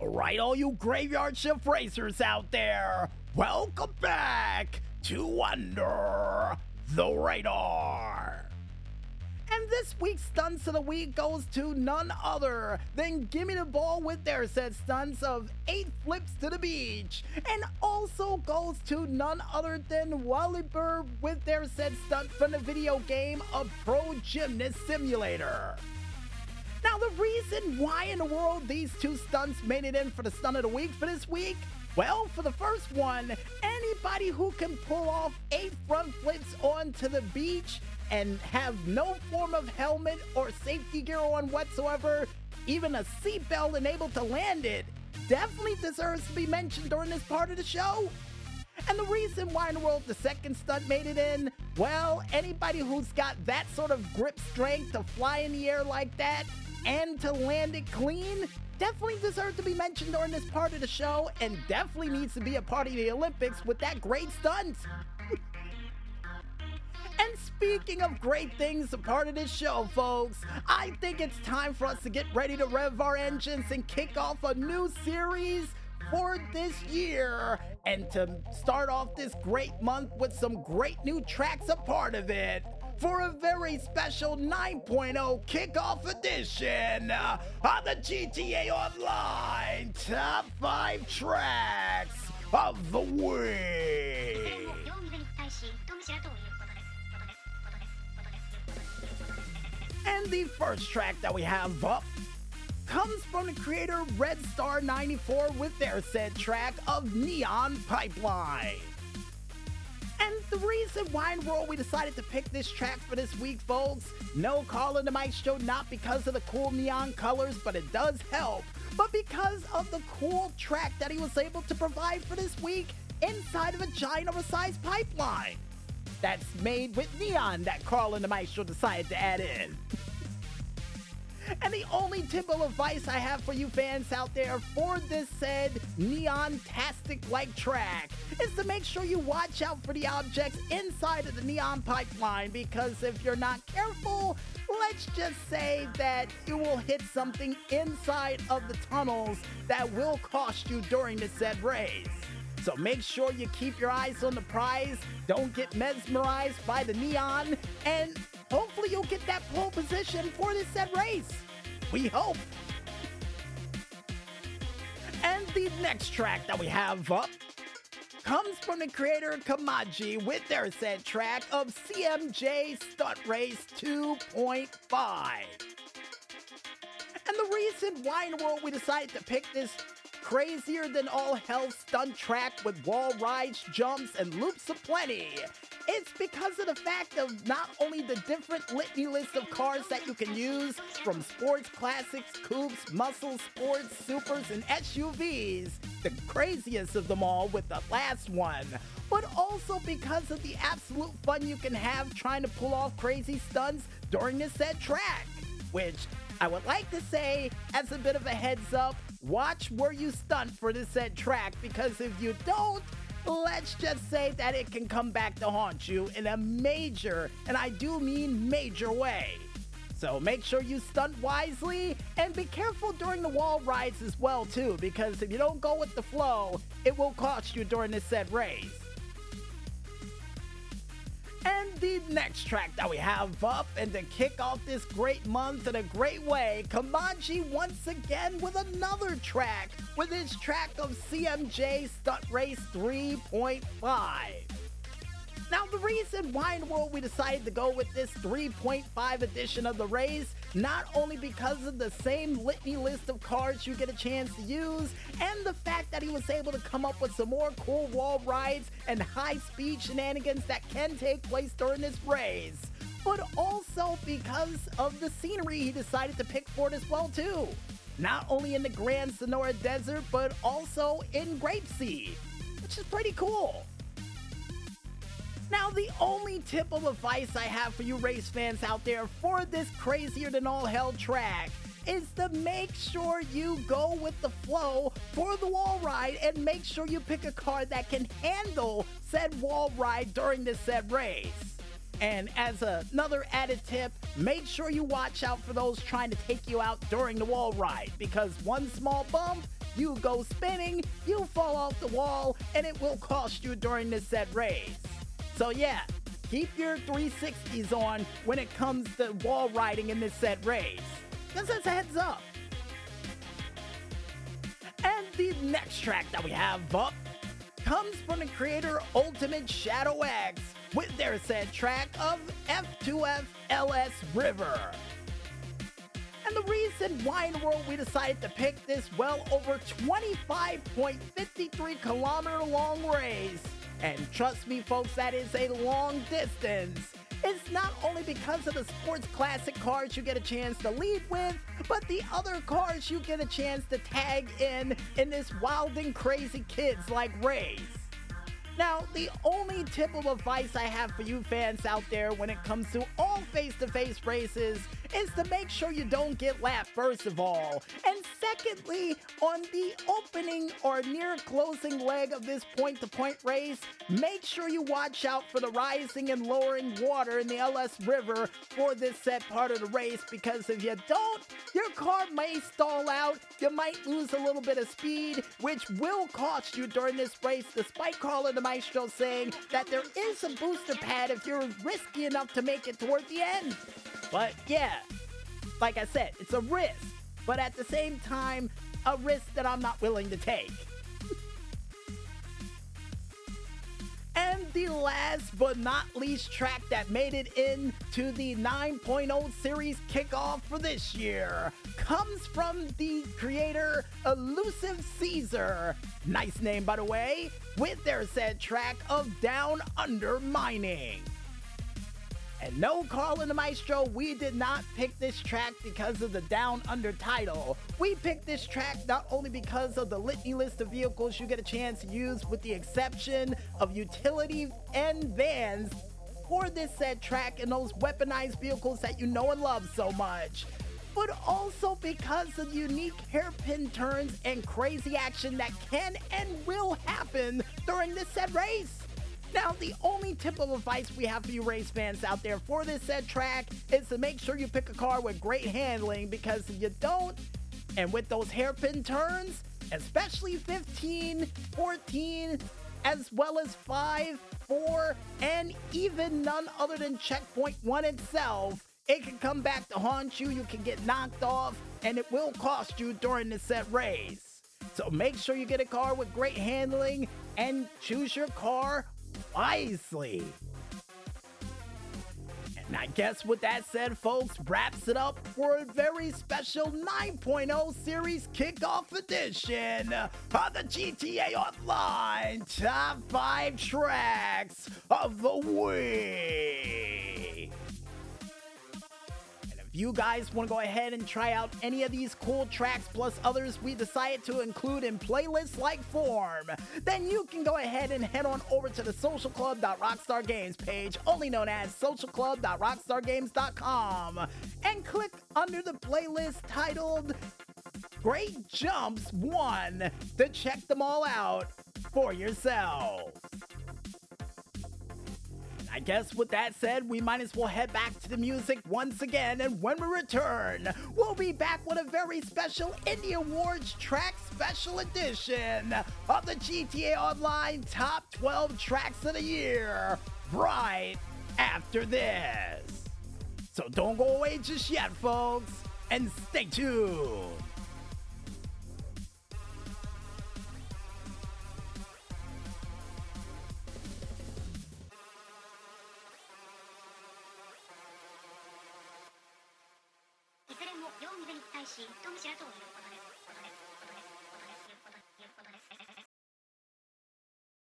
All right, all you graveyard shift racers out there, welcome back to Under the Radar. And this week's stunts of the week goes to none other than Gimme the Ball with their set stunts of eight flips to the beach. And also goes to none other than Wally Bird with their set stunt from the video game of Pro Gymnast Simulator. Now, the reason why in the world these two stunts made it in for the stunt of the week for this week well, for the first one, anybody who can pull off eight front flips onto the beach and have no form of helmet or safety gear on whatsoever, even a seatbelt enabled to land it, definitely deserves to be mentioned during this part of the show. And the reason why in the world the second stunt made it in, well, anybody who's got that sort of grip strength to fly in the air like that and to land it clean definitely deserve to be mentioned during this part of the show and definitely needs to be a part of the Olympics with that great stunt. and speaking of great things a part of this show, folks, I think it's time for us to get ready to rev our engines and kick off a new series for this year and to start off this great month with some great new tracks a part of it for a very special 9.0 kickoff edition on the GTA Online Top 5 Tracks of the Week. And the first track that we have up comes from the creator Red Star 94 with their said track of Neon Pipeline. And the reason why in world we decided to pick this track for this week, folks, no Carlin the Maestro, not because of the cool neon colors, but it does help, but because of the cool track that he was able to provide for this week inside of a giant oversized pipeline. That's made with neon that Carlin the Maestro decided to add in. And the only tip of advice I have for you fans out there for this said neon-tastic like track is to make sure you watch out for the objects inside of the neon pipeline because if you're not careful, let's just say that you will hit something inside of the tunnels that will cost you during the said race. So make sure you keep your eyes on the prize, don't get mesmerized by the neon, and hopefully you'll get that pole position for this said race. We hope. And the next track that we have up comes from the creator Kamaji with their said track of CMJ Stunt Race 2.5. And the reason why in the world we decided to pick this crazier than all hell stunt track with wall rides, jumps, and loops aplenty it's because of the fact of not only the different litany list of cars that you can use, from sports classics, coupes, muscle sports, supers, and SUVs, the craziest of them all with the last one, but also because of the absolute fun you can have trying to pull off crazy stunts during the set track. Which I would like to say, as a bit of a heads up, watch where you stunt for the set track because if you don't, let's just say that it can come back to haunt you in a major, and I do mean major way. So make sure you stunt wisely and be careful during the wall rides as well too because if you don't go with the flow, it will cost you during this said race. And the next track that we have up and to kick off this great month in a great way, Kamaji once again with another track with his track of CMJ Stunt Race 3.5. Now, the reason why in the world we decided to go with this 3.5 edition of the race, not only because of the same litany list of cards you get a chance to use, and the fact that he was able to come up with some more cool wall rides and high speed shenanigans that can take place during this race, but also because of the scenery he decided to pick for it as well too. Not only in the Grand Senora Desert, but also in Grape Grapeseed, which is pretty cool. Now, the only tip of advice I have for you race fans out there for this crazier than all hell track is to make sure you go with the flow for the wall ride and make sure you pick a car that can handle said wall ride during this said race. And as another added tip, make sure you watch out for those trying to take you out during the wall ride because one small bump you go spinning, you fall off the wall, and it will cost you during this said race. So yeah, keep your 360s on when it comes to wall riding in this set race. Just as a heads up. And the next track that we have up comes from the creator Ultimate Shadow X with their said track of F2F LS River. And the reason why in the world we decided to pick this well over 25.53 kilometer long race, and trust me folks, that is a long distance, it's not only because of the sports classic cars you get a chance to lead with, but the other cars you get a chance to tag in in this wild and crazy kids like race. Now, the only tip of advice I have for you fans out there when it comes to all face to face races is to make sure you don't get lapped, first of all. And secondly, on the opening or near closing leg of this point to point race, make sure you watch out for the rising and lowering water in the LS River for this set part of the race because if you don't, your car may stall out, you might lose a little bit of speed, which will cost you during this race, despite Carlo the Maestro saying that there is a booster pad if you're risky enough to make it toward the end. But yeah, like I said, it's a risk, but at the same time, a risk that I'm not willing to take. And the last but not least track that made it into the 9.0 series kickoff for this year comes from the creator Elusive Caesar. Nice name, by the way, with their said track of Down Under Mining. And no, Carlin the Maestro, we did not pick this track because of the Down Under title. We picked this track not only because of the litany list of vehicles you get a chance to use, with the exception of utility and vans, for this said track and those weaponized vehicles that you know and love so much. But also because of the unique hairpin turns and crazy action that can and will happen during this said race. Now, the only tip of advice we have for you race fans out there for this said track is to make sure you pick a car with great handling because if you don't, and with those hairpin turns, especially 15, 14, as well as 5, 4, and even none other than checkpoint 1 itself, it can come back to haunt you, you can get knocked off, and it will cost you during the set race. So make sure you get a car with great handling and choose your car wisely. And I guess with that said, folks, wraps it up for a very special 9.0 series kickoff edition of the GTA Online Top 5 Tracks of the Week you guys want to go ahead and try out any of these cool tracks plus others we decided to include in playlist like form, then you can go ahead and head on over to the socialclub.rockstargames page, only known as socialclub.rockstargames.com, and click under the playlist titled Great Jumps 1 to check them all out for yourself. I guess with that said, we might as well head back to the music once again. And when we return, we'll be back with a very special Indie Awards track special edition of the GTA Online Top 12 Tracks of the Year right after this. So don't go away just yet, folks, and stay tuned. 2に対し、トムシャということ